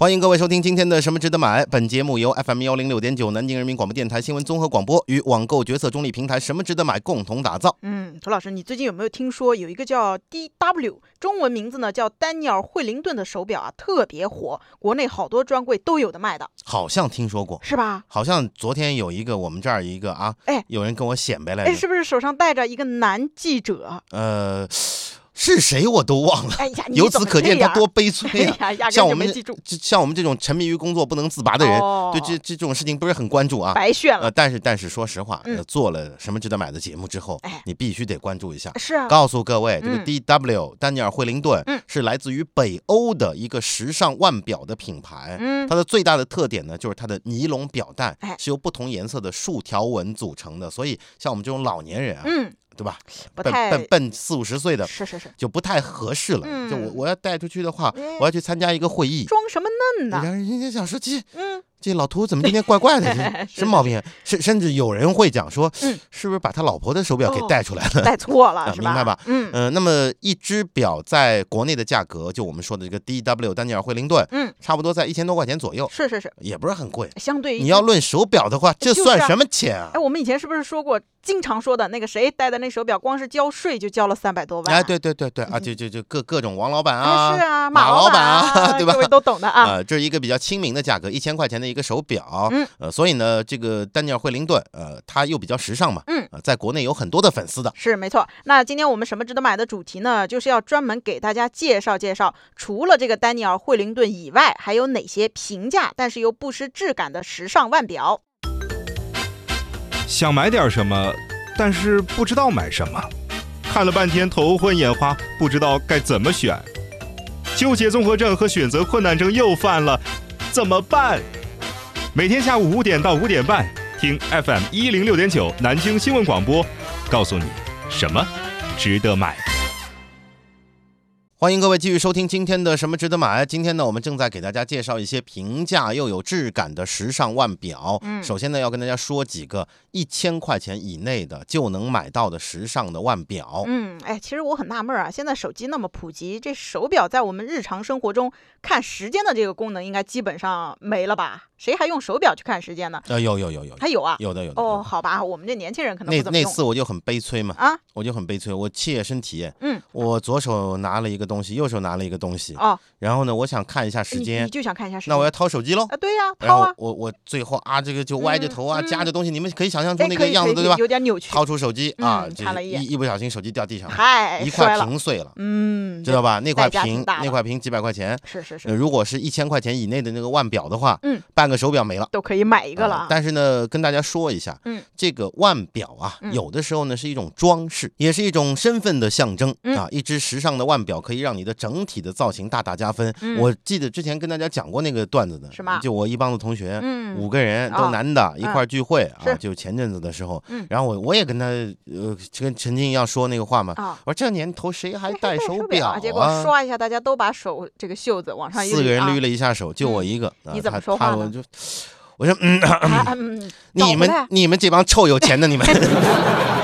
欢迎各位收听今天的《什么值得买》。本节目由 FM 幺零六点九南京人民广播电台新闻综合广播与网购决策中立平台“什么值得买”共同打造。嗯，涂老师，你最近有没有听说有一个叫 DW，中文名字呢叫丹尼尔·惠灵顿的手表啊，特别火，国内好多专柜都有的卖的，好像听说过，是吧？好像昨天有一个我们这儿一个啊，哎，有人跟我显摆来哎，着，是不是手上戴着一个男记者？呃，是谁我都忘了。哎呀，由此可见他多悲催！呀，像我们这像我们这种沉迷于工作不能自拔的人，哦对这这这种事情不是很关注啊。白炫了。呃，但是但是说实话，做了什么值得买的节目之后哎，你必须得关注一下。是啊，告诉各位，这个嗯 DW 丹尼尔惠灵顿嗯是来自于北欧的一个时尚腕表的品牌。嗯，它的最大的特点呢，就是它的尼龙表带哎是由不同颜色的竖条纹组成的，所以像我们这种老年人啊，嗯，对吧？笨不太笨笨四五十岁的是是是，就不太合适了。就我嗯我要带出去的话，哎我要去参加一个会议，装什么嫩呢？人家想说这嗯，这老头怎么今天怪怪的，这什么毛病啊？甚甚至有人会讲说，嗯是不是把他老婆的手表给哦带出来了？带错了明白吧嗯呃，那么一只表在国内的价格，就我们说的这个 DW 丹尼尔惠灵顿，嗯，差不多在一千多块钱左右，是是是，也不是很贵。相对于你要论手表的话，这算什么钱啊哎，？我们以前是不是说过，经常说的那个谁戴的那手表，光是交税就交了三百多万？哎，对对对对啊，嗯就就就各各种王老板哎，啊，是啊，马老老板啊啊，对吧各位都懂的啊。呃，这是一个比较亲民的价格，一千块钱的一个手表，嗯，呃，所以呢，这个丹尼尔惠灵顿，呃，它又比较时尚嘛，嗯呃，在国内有很多的粉丝的。是没错，那今天我们什么值得买的主题呢？就是要专门给大家介绍介绍，除了这个丹尼尔·惠灵顿以外，还有哪些平价但是又不失质感的时尚腕表。想买点什么，但是不知道买什么，看了半天头昏眼花，不知道该怎么选，纠结综合症和选择困难症又犯了，怎么办？每天下午五点到五点半，听 FM 一零六点九南京新闻广播，告诉你什么值得买。欢迎各位继续收听今天的什么值得买。今天呢，我们正在给大家介绍一些平价又有质感的时尚腕表。嗯首先呢，要跟大家说几个一千块钱以内的就能买到的时尚的腕表。嗯，哎，其实我很纳闷啊，现在手机那么普及，这手表在我们日常生活中看时间的这个功能应该基本上没了吧？谁还用手表去看时间呢？呃，有有有有还有啊？有的有的。哦，好吧，我们这年轻人可能那那次我就很悲催嘛，啊。我就很悲催，我切身体验。嗯，我左手拿了一个东西，右手拿了一个东西，哦，然后呢，我想看一下时间你，就想看一下时间？那我要掏手机喽。啊，对呀、然后掏啊，我我最后啊，这个就歪着头啊，嗯夹着东西，你们可以想象出哎，那个样子对吧？有点扭曲，掏出手机啊，看了一眼一一不小心手机掉地上了，嗨，一块，屏碎了，嗯，知道吧？那块屏那块屏几百块钱，是是是，呃，如果是一千块钱以内的那个腕表的话，嗯，半个手表没了。都可以买一个呃了。但是呢，跟大家说一下，嗯，这个腕表啊，嗯有的时候呢是一种装饰，也是一种身份的象征、嗯啊。一只时尚的腕表可以让你的整体的造型大大加分。嗯。我记得之前跟大家讲过那个段子的，是吗就我一帮子同学，嗯，五个人哦都男的，一块聚会啊，是就前阵子的时候，嗯。然后我我也跟他呃跟陈静一样说那个话嘛，啊，我说这年头谁还戴戴手表啊？结果刷一下，大家都把手这个袖子往上一四个人捋捋了一下手，就我一个。啊你怎么他说话呢？我就我说 你们你们这帮臭有钱的你们。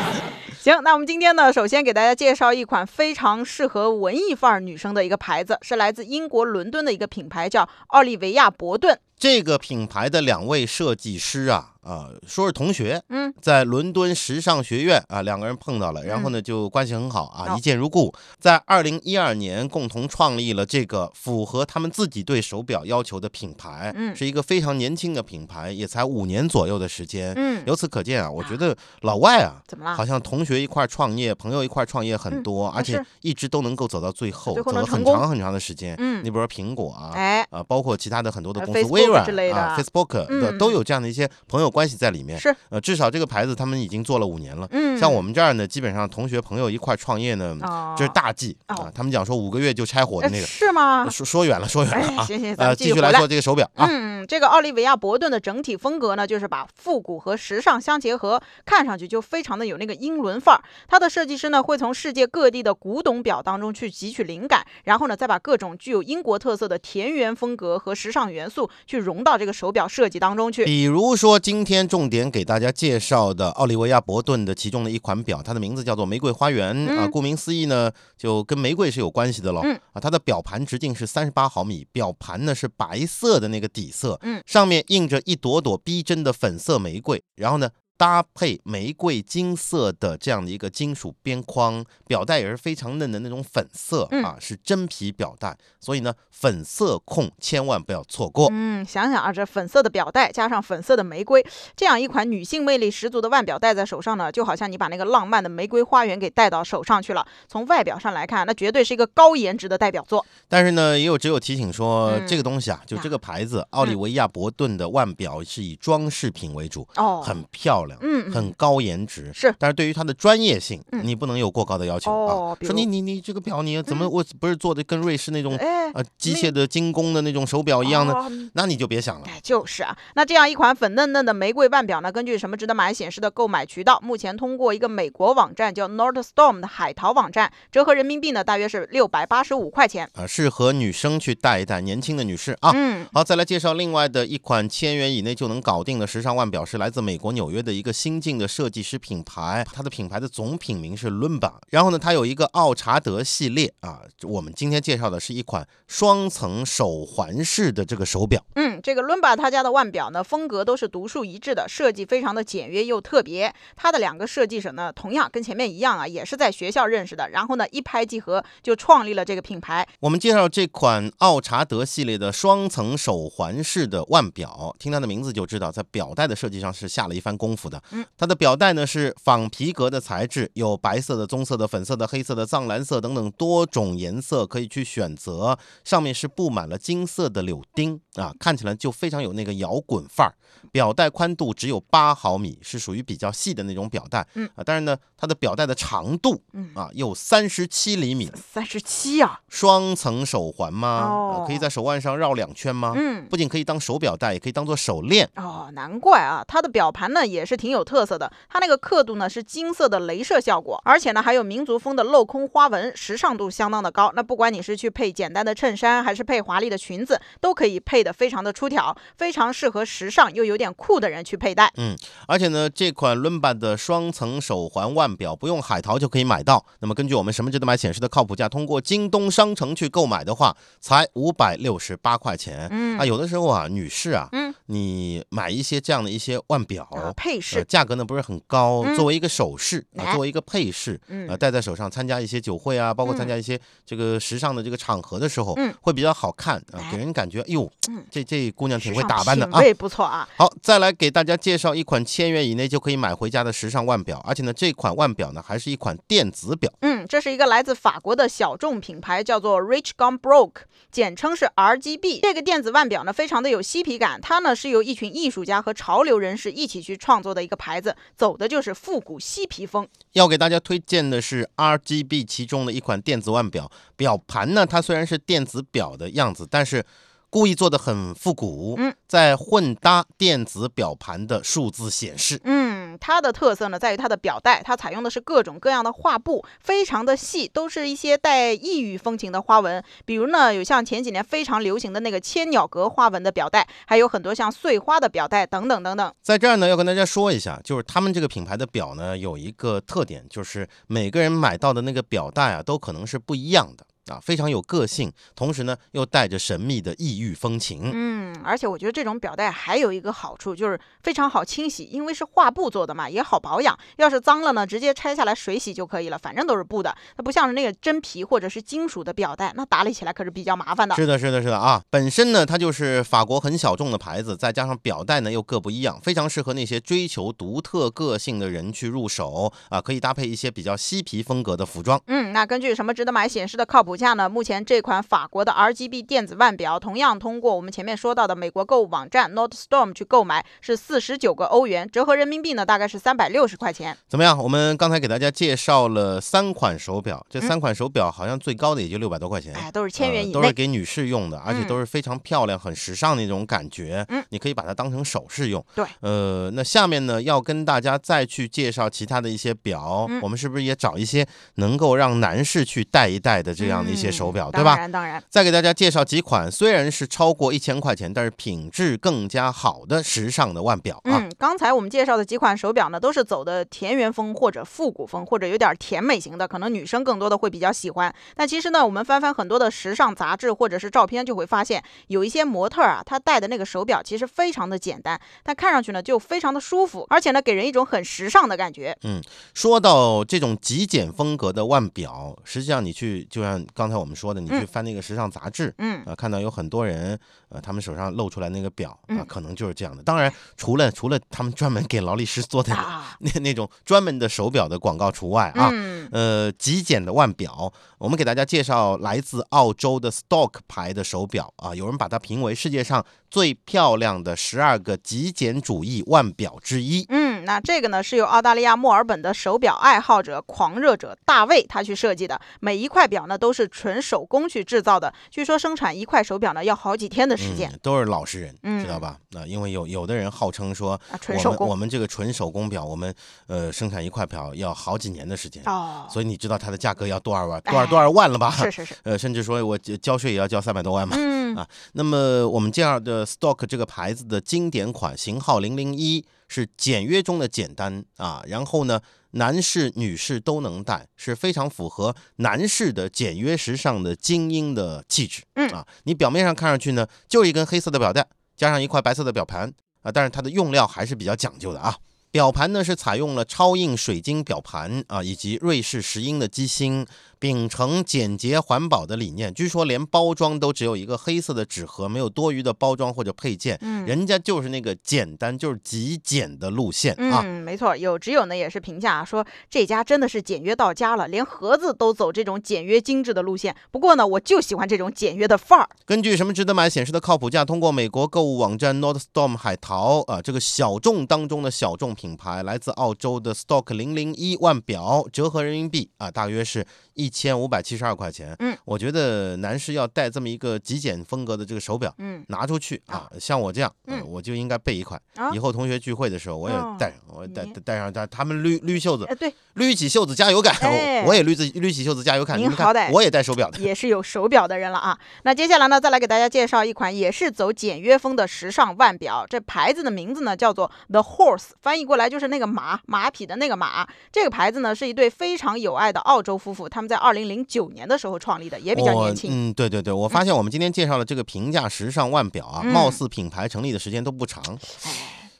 行，那我们今天呢，首先给大家介绍一款非常适合文艺范儿女生的一个牌子，是来自英国伦敦的一个品牌，叫奥利维亚伯顿。这个品牌的两位设计师啊，啊、说是同学，嗯，在伦敦时尚学院啊，两个人碰到了，然后呢就关系很好啊，哦一见如故。在二零一二年共同创立了这个符合他们自己对手表要求的品牌，嗯。是一个非常年轻的品牌，也才五年左右的时间。嗯，由此可见啊，我觉得老外啊，怎么了？好像同学一块创业，朋友一块创业很多，而且一直都能够走到最后，走了很长很长的时间。嗯。你比如说苹果啊，哎，啊，包括其他的很多的呃公司，微软啊，Facebook 都有这样的一些朋友关系在里面。是，呃，至少这个牌子他们已经做了五年了。嗯，像我们这儿呢，基本上同学朋友一块创业呢，哦，这是大忌啊哦。他们讲说五个月就拆伙的呃那个，是吗？说说远了，说远哎了，啊。行行，继续来继续来说。这个手表啊，嗯，这个奥利维亚伯顿的整体风格呢，就是把复古和时尚相结合，看上去就非常的有那个英伦范儿。它的设计师呢，会从世界各地的古董表当中去汲取灵感，然后呢，再把各种具有英国特色的田园风。风格和时尚元素去融到这个手表设计当中去。比如说，今天重点给大家介绍的奥利维亚伯顿的其中的一款表，它的名字叫做玫瑰花园、啊，嗯顾名思义呢，就跟玫瑰是有关系的喽。嗯啊，它的表盘直径是三十八毫米，表盘呢是白色的那个底色，嗯上面印着一朵朵逼真的粉色玫瑰，然后呢。搭配玫瑰金色的这样的一个金属边框，表带也是非常嫩的那种粉色、嗯啊，是真皮表带，所以呢，粉色控千万不要错过。嗯，想想啊，这粉色的表带加上粉色的玫瑰，这样一款女性魅力十足的腕表戴在手上呢，就好像你把那个浪漫的玫瑰花园给戴到手上去了。从外表上来看，那绝对是一个高颜值的代表作。但是呢，也有只有提醒说，嗯这个东西啊，就这个牌子奥利维亚伯顿的腕表是以装饰品为主，哦，很漂亮，嗯，嗯很高颜值。是但是对于它的专业性，嗯你不能有过高的要求啊。说你你你这个表你怎么嗯我不是做的跟瑞士那种哎呃机械的精工的那种手表一样的，哦那你就别想了。哎，就是啊，那这样一款粉嫩嫩的玫瑰腕表呢，根据什么值得买显示的购买渠道，目前通过一个美国网站叫 Nordstrom 的海淘网站，折合人民币呢大约是六百八十五块钱。啊，适合女生去戴一戴，年轻的女士啊。嗯，好，再来介绍另外的一款千元以内就能搞定的时尚腕表，是来自美国纽约的一个新晋的设计师品牌，它的品牌的总品名是伦巴。然后呢，它有一个奥查德系列啊，我们今天介绍的是一款双层手环式的这个手表。嗯，这个伦巴他家的腕表呢，风格都是独树一帜的，设计非常的简约又特别。它的两个设计者呢，同样跟前面一样啊，也是在学校认识的，然后呢一拍即合，就创立了这个品牌。我们介绍这款奥查德系列的双层手环式的腕表，听它的名字就知道，在表带的设计上是下了一番功夫的。嗯，它的表带呢是仿皮革的材质，有白色的、棕色的、粉色的、黑色的、藏蓝色等等多种颜色可以去选择，上面是布满了金色的柳钉啊，看起来就非常有那个摇滚范儿。表带宽度只有八毫米，是属于比较细的那种表带。嗯啊，但是呢，它的表带的长度嗯，啊有三十七厘米。三十七啊，双层手环吗？哦呃可以在手腕上绕两圈吗？嗯。不仅可以当手表带，也可以当做手链。哦，难怪啊，它的表盘呢也是挺有特色的，它那个刻度呢是金色的镭射效果，而且呢还有民族风的镂空花纹，时尚度相当的高。那不管你是去配简单的衬衫，还是配华丽的裙子，都可以配得非常的出挑，非常适合时尚又有点酷的人去佩戴。嗯而且呢，这款伦巴的双层手环腕表不用海淘就可以买到。那么根据我们什么值得买显示的靠谱价，通过京东商城去购买的话，才五百六十八块钱。嗯啊，有的时候啊，女士啊，嗯你买一些这样的一些腕表。啊，配呃，价格呢不是很高，嗯作为一个首饰啊，哎作为一个配饰，嗯呃，戴在手上参加一些酒会啊，包括参嗯加一些这个时尚的这个场合的时候，嗯会比较好看啊，哎给人感觉，哎呦嗯，这这姑娘挺会打扮的啊。对不错啊。好，再来给大家介绍一款千元以内就可以买回家的时尚腕表，而且呢，这款腕表呢还是一款电子表。嗯，这是一个来自法国的小众品牌，叫做 Rich Gone Broke，简称是 RGB。这个电子腕表呢，非常的有嬉皮感。它呢是由一群艺术家和潮流人士一起去创作的一个牌子，走的就是复古嬉皮风。要给大家推荐的是 RGB 其中的一款电子腕表，表盘呢它虽然是电子表的样子，但是故意做的很复古，嗯，在混搭电子表盘的数字显示。嗯，它的特色呢在于它的表带，它采用的是各种各样的画布，非常的细，都是一些带异域风情的花纹。比如呢，有像前几年非常流行的那个千鸟格花纹的表带，还有很多像碎花的表带等等等等。在这儿呢，要跟大家说一下，就是他们这个品牌的表呢，有一个特点，就是每个人买到的那个表带啊，都可能是不一样的啊，非常有个性，同时呢，又带着神秘的异域风情。嗯，而且我觉得这种表带还有一个好处，就是非常好清洗，因为是画布做的嘛，也好保养。要是脏了呢，直接拆下来水洗就可以了，反正都是布的。它不像是那个真皮或者是金属的表带，那打理起来可是比较麻烦的。是的，是的，是的啊！本身呢，它就是法国很小众的牌子，再加上表带呢又各不一样，非常适合那些追求独特个性的人去入手啊，可以搭配一些比较嬉皮风格的服装。嗯，那根据什么值得买显示的靠谱价呢？目前这款法国的 RGB 电子腕表，同样通过我们前面说到的美国购物网站 Nordstrom 去购买，是四十九个欧元，折合人民币呢大概是三百六十块钱。怎么样？我们刚才给大家介绍了三款手表，这嗯三款手表好像最高的也就六百多块钱。哎，都是千元以呃，都是。给女士用的，而且嗯都是非常漂亮、很时尚的那种感觉。嗯你可以把它当成首饰用。对，呃，那下面呢要跟大家再去介绍其他的一些表，嗯我们是不是也找一些能够让男士去戴一戴的这样的一些手表，嗯对吧当？然，当然，再给大家介绍几款虽然是超过一千块钱，但是品质更加好的时尚的腕表啊。嗯，刚才我们介绍的几款手表呢，都是走的田园风或者复古风，或者有点甜美型的，可能女生更多的会比较喜欢。但其实呢，我们翻翻很多的时尚杂志或者是照片，就会发现有一些模特儿啊，她戴的那个手表其实非常的简单，但看上去呢就非常的舒服，而且呢给人一种很时尚的感觉。嗯说到这种极简风格的腕表，实际上你去，就像刚才我们说的，你去嗯翻那个时尚杂志，嗯。啊，看到有很多人，呃，他们手上露出来那个表啊，嗯可能就是这样的。当然，除了除了他们专门给劳力士做的啊，那那种专门的手表的广告除外啊，嗯。呃，极简的腕表，我们给大家介绍来自澳洲的 Stock 牌的手表啊，有人把它评为世界上最漂亮的十二个极简主义腕表之一。嗯，那这个呢是由澳大利亚墨尔本的手表爱好者、狂热者大卫他去设计的，每一块表呢都是纯手工去制造的，据说生产一块手表呢要好几天的时间、嗯，都是老实人，知道嗯吧？那、因为有有的人号称说，啊，纯手我们我们这个纯手工表，我们呃生产一块表要好几年的时间，哦，所以你知道它的价格要多少万，哎多少多少万了吧？是是是，呃，甚至说我交交税也要交三百多万嘛。嗯啊那么我们这样的 Stock 这个牌子的经典款型号零零一是简约中的简单啊，然后呢，男士、女士都能戴，是非常符合男士的简约时尚的精英的气质。嗯啊，你表面上看上去呢，就是一根黑色的表带，加上一块白色的表盘啊，但是它的用料还是比较讲究的啊。表盘呢是采用了超硬水晶表盘啊，以及瑞士石英的机芯，秉承简洁环保的理念。据说连包装都只有一个黑色的纸盒，没有多余的包装或者配件。嗯。人家就是那个简单，就是极简的路线啊。嗯，没错，有只友呢也是评价说这家真的是简约到家了，连盒子都走这种简约精致的路线。不过呢，我就喜欢这种简约的范儿。根据什么值得买显示的靠谱价，通过美国购物网站 Nordstrom 海淘啊，这个小众当中的小众品牌，来自澳洲的 Stock 零零一腕表，折合人民币啊，大约是一千五百七十二块钱。嗯，我觉得男士要戴这么一个极简风格的这个手表。嗯拿出去啊，像我这样，呃嗯我就应该备一块。啊以后同学聚会的时候，我也哦带上，我带你带上，它他们捋捋袖子，哎，对，捋起袖子加油干，哎我我也捋自捋起袖子加油干。你们看您好歹，我也戴手表的。也是有手表的人了啊。那接下来呢，再来给大家介绍一款也是走简约风的时尚腕表。这牌子的名字呢叫做 The Horse，翻译过来就是那个马，马匹的那个马。这个牌子呢是一对非常有爱的澳洲夫妇，他们在二零零九年的时候创立的，也比较年轻。嗯，对对对，我发现我们今天介绍的这个平价时尚腕表啊，嗯貌似品牌成立的时间都不长。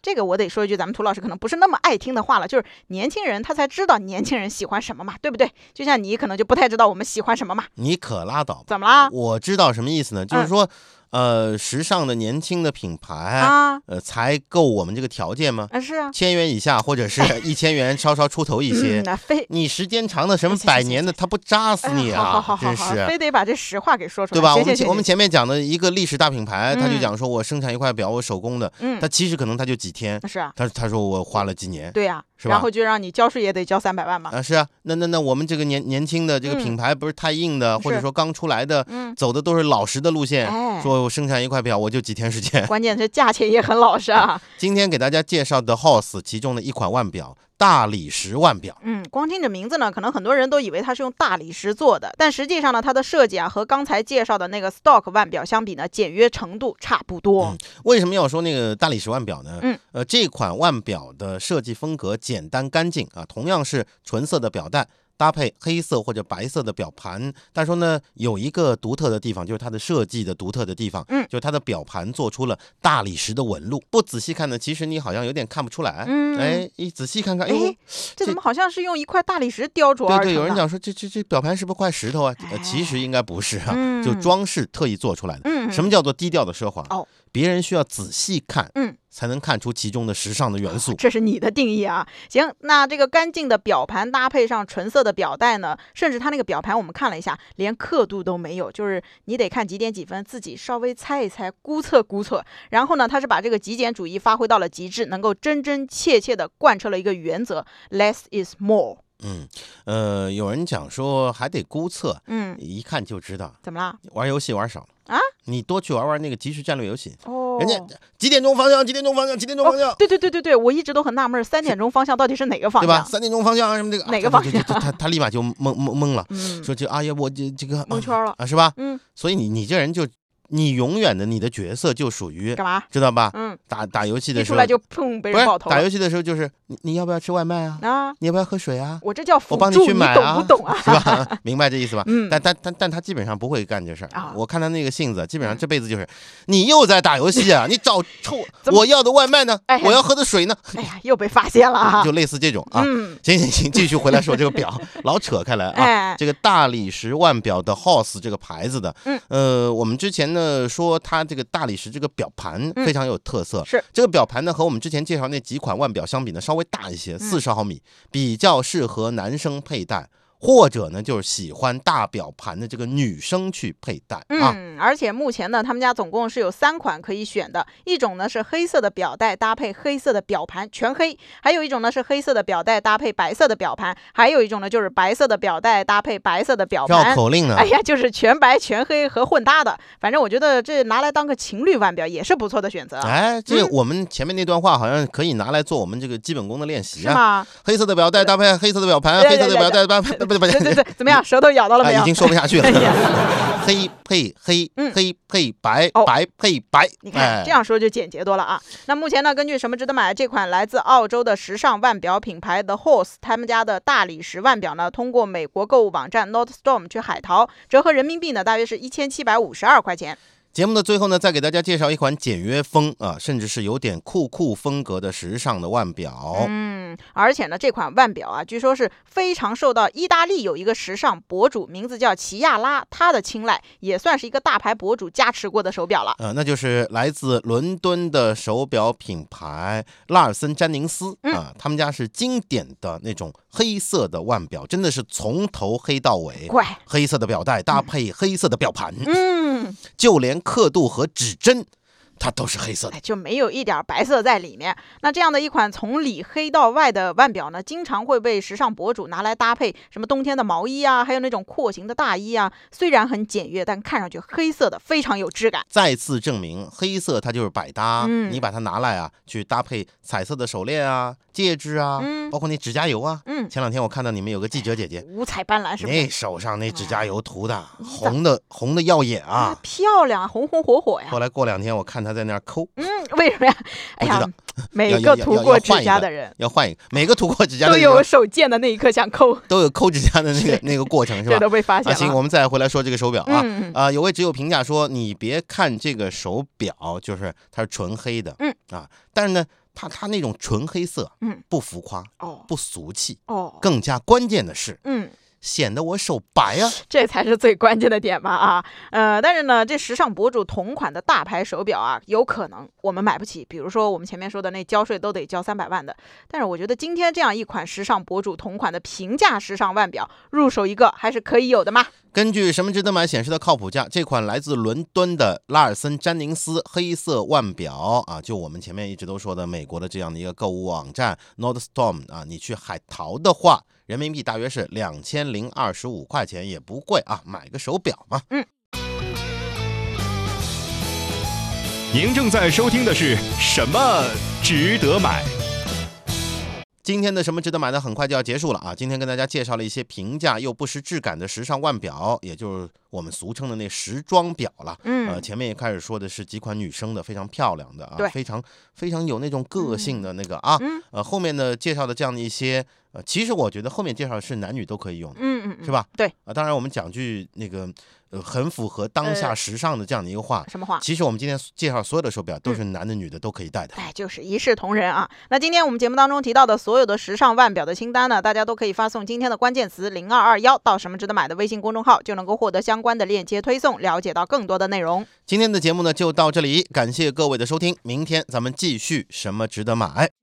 这个我得说一句，咱们涂老师可能不是那么爱听的话了，就是年轻人他才知道年轻人喜欢什么嘛，对不对？就像你可能就不太知道我们喜欢什么嘛，你可拉倒吧！怎么啦？我知道什么意思呢？就是嗯说，呃，时尚的年轻的品牌，啊，呃，才够我们这个条件吗？啊是啊，千元以下或者是 一千元稍稍出头一些嗯，，那非。你时间长的什么百年的，他不扎死哎你好好好啊！真好好，是。非得把这实话给说出来，对吧？我前我们前面讲的一个历史大品牌，他就嗯。讲说我生产一块表，我手工的，嗯。他，其实可能他就几天，是啊，他他说我花了几年，对呀、是吧？然后就让你交税也得交三百万嘛，啊，是啊，那那那我们这个年年轻的这个嗯。品牌不是太硬的，或者说刚出来的，嗯，走的都是老实的路线。哎，说我生产一块表我就几天时间。关键是价钱也很老实啊，今天给大家介绍的 House 其中的一款腕表，大理石腕表。嗯，光听这名字呢，可能很多人都以为它是用大理石做的，但实际上呢，它的设计啊和刚才介绍的那个 Stock 腕表相比呢，简约程度差不多。嗯为什么要说那个大理石腕表呢？嗯，呃，这款腕表的设计风格简单干净啊，同样是纯色的表带。搭配黑色或者白色的表盘，但说呢，有一个独特的地方，就是它的设计的独特的地方，嗯就是它的表盘做出了大理石的纹路。不仔细看呢，其实你好像有点看不出来。嗯哎，一仔细看看，哎这怎么好像是用一块大理石雕琢对对，而成的？有人讲说这这这表盘是不是块石头啊？呃，其实应该不是啊，就嗯装饰特意做出来的。嗯，什么叫做低调的奢华？哦，别人需要仔细看，嗯，才能看出其中的时尚的元素。这是你的定义啊。行，那这个干净的表盘搭配上纯色的表带呢，甚至它那个表盘我们看了一下，连刻度都没有，就是你得看几点几分，自己稍微猜一猜，估测估测。然后呢，它是把这个极简主义发挥到了极致，能够真真切切的贯彻了一个原则：less is more。嗯，呃，有人讲说还得估测，嗯，一看就知道怎么了？玩游戏玩少了啊。你多去玩玩那个即时战略游戏，哦，哦，人家几点钟方向，几点钟方向，几点钟方向，对对对对对，我一直都很纳闷儿，三点钟方向到底是哪个方向？对吧？三点钟方向啊什么这个哪个方啊他就就就他他立马就懵懵懵了，嗯，说这哎呀我这这个蒙圈了。啊是吧？嗯，所以你你这人就你永远的你的角色就属于干嘛？知道吧？嗯，打打游戏的时候一出来就砰被人爆头打游戏的时候就是你你要不要吃外卖啊？啊！你要不要喝水啊？我这叫辅我帮你去买啊懂不懂啊？是吧？明白这意思吧？嗯但但但但他基本上不会干这事儿啊我看他那个性子，基本上嗯这辈子就是，你又在打游戏啊，你找 臭我要的外卖呢哎，我要喝的水呢，哎呀，又被发现了啊！就类似这种啊。嗯，行行行，继续回来说这个表，老扯开来啊。哎，这个大理石腕表的 House 这个牌子的，嗯，呃，我们之前呢说它这个大理石这个表盘嗯。非常有特色，是。这个表盘呢和我们之前介绍那几款腕表相比呢稍微大一嗯。些，四十毫米，比较适合男生佩戴。或者呢，就是喜欢大表盘的这个女生去佩戴啊。嗯，而且目前呢，他们家总共是有三款可以选的，一种呢是黑色的表带搭配黑色的表盘，全黑；还有一种呢是黑色的表带搭配白色的表盘，还有一种呢就是白色的表带搭配白色的表盘绕。口令呢？哎呀，就是全白、全黑和混搭的，反正我觉得这拿来当个情侣腕表也是不错的选择，哎，这嗯我们前面那段话好像可以拿来做我们这个基本功的练习啊。黑色的表带搭配黑色的表盘，黑色的表带搭配对对对，怎么样？舌头咬到了啊，没有？已经说不下去了。黑配黑嗯，黑配白哦，白配白。你看哎这样说就简洁多了啊。那目前呢，根据什么值得买这款来自澳洲的时尚腕表品牌 The Horse 他们家的大理石腕表呢，通过美国购物网站 Nordstrom 去海淘，折合人民币呢大约是一千七百五十二块钱。节目的最后呢，再给大家介绍一款简约风啊，甚至是有点酷酷风格的时尚的腕表。嗯，而且呢，这款腕表啊，据说是非常受到意大利有一个时尚博主，名字叫齐亚拉，他的青睐，也算是一个大牌博主加持过的手表了。呃，那就是来自伦敦的手表品牌拉尔森詹宁斯。嗯。啊，他们家是经典的那种黑色的腕表，真的是从头黑到尾，怪，黑色的表带搭配黑色的表盘，嗯，就连刻度和指针，它都是黑色的。哎，就没有一点白色在里面。那这样的一款从里黑到外的腕表呢，经常会被时尚博主拿来搭配什么冬天的毛衣啊，还有那种廓形的大衣啊。虽然很简约，但看上去黑色的非常有质感。再次证明，黑色它就是百搭，嗯你把它拿来啊，去搭配彩色的手链啊、戒指啊，嗯包括那指甲油啊。嗯，前两天我看到你们有个记者姐姐，五彩斑斓是吧那？手上那指甲油涂的嗯红的红的耀眼啊。漂亮，红红火火呀后。来过两天，我看她在那儿抠，嗯，为什么呀？哎呀 每个涂过指甲的人。要换一个，每个涂过指甲都有手贱的那一刻想抠，都有抠指甲的那个那个过程，是吧？这都被发现啊，了。行，我们再回来说这个手表啊。啊，有位只有评价说，你别看这个手表，就是它是纯黑的，嗯。啊，但是呢，它它那种纯黑色，嗯，不浮夸，哦。不俗气，哦，更加关键的是嗯。显得我手白啊。这才是最关键的点吧啊，呃，但是呢，这时尚博主同款的大牌手表啊，有可能我们买不起。比如说我们前面说的那交税都得交三百万的，但是我觉得今天这样一款时尚博主同款的平价时尚腕表，入手一个还是可以有的嘛。根据什么值得买显示的靠谱价，这款来自伦敦的拉尔森詹宁斯黑色腕表啊，就我们前面一直都说的美国的这样的一个购物网站 Nordstrom 啊，你去海淘的话，人民币大约是两千零二十五块钱，也不贵啊，买个手表嘛。嗯您正在收听的是什么值得买？今天的什么值得买的很快就要结束了啊！今天跟大家介绍了一些平价又不失质感的时尚腕表，也就是我们俗称的那时装表了。嗯呃，前面也开始说的是几款女生的非常漂亮的啊，非常非常有那种个性的那个啊。嗯呃，后面呢介绍的这样的一些，呃，其实我觉得后面介绍的是男女都可以用的，嗯嗯，嗯是？吧？对啊，当然我们讲句那个呃很符合当下呃时尚的这样的一个话，什么话？其实我们今天介绍所有的手表都嗯是男的女的都可以戴的。哎，就是一视同仁啊。那今天我们节目当中提到的所有的时尚腕表的清单呢，大家都可以发送今天的关键词零二二幺到什么值得买的微信公众号，就能够获得相关的链接推送，了解到更多的内今天的节目呢就到这里，感谢各位的收听，明天咱们继续什么值得买。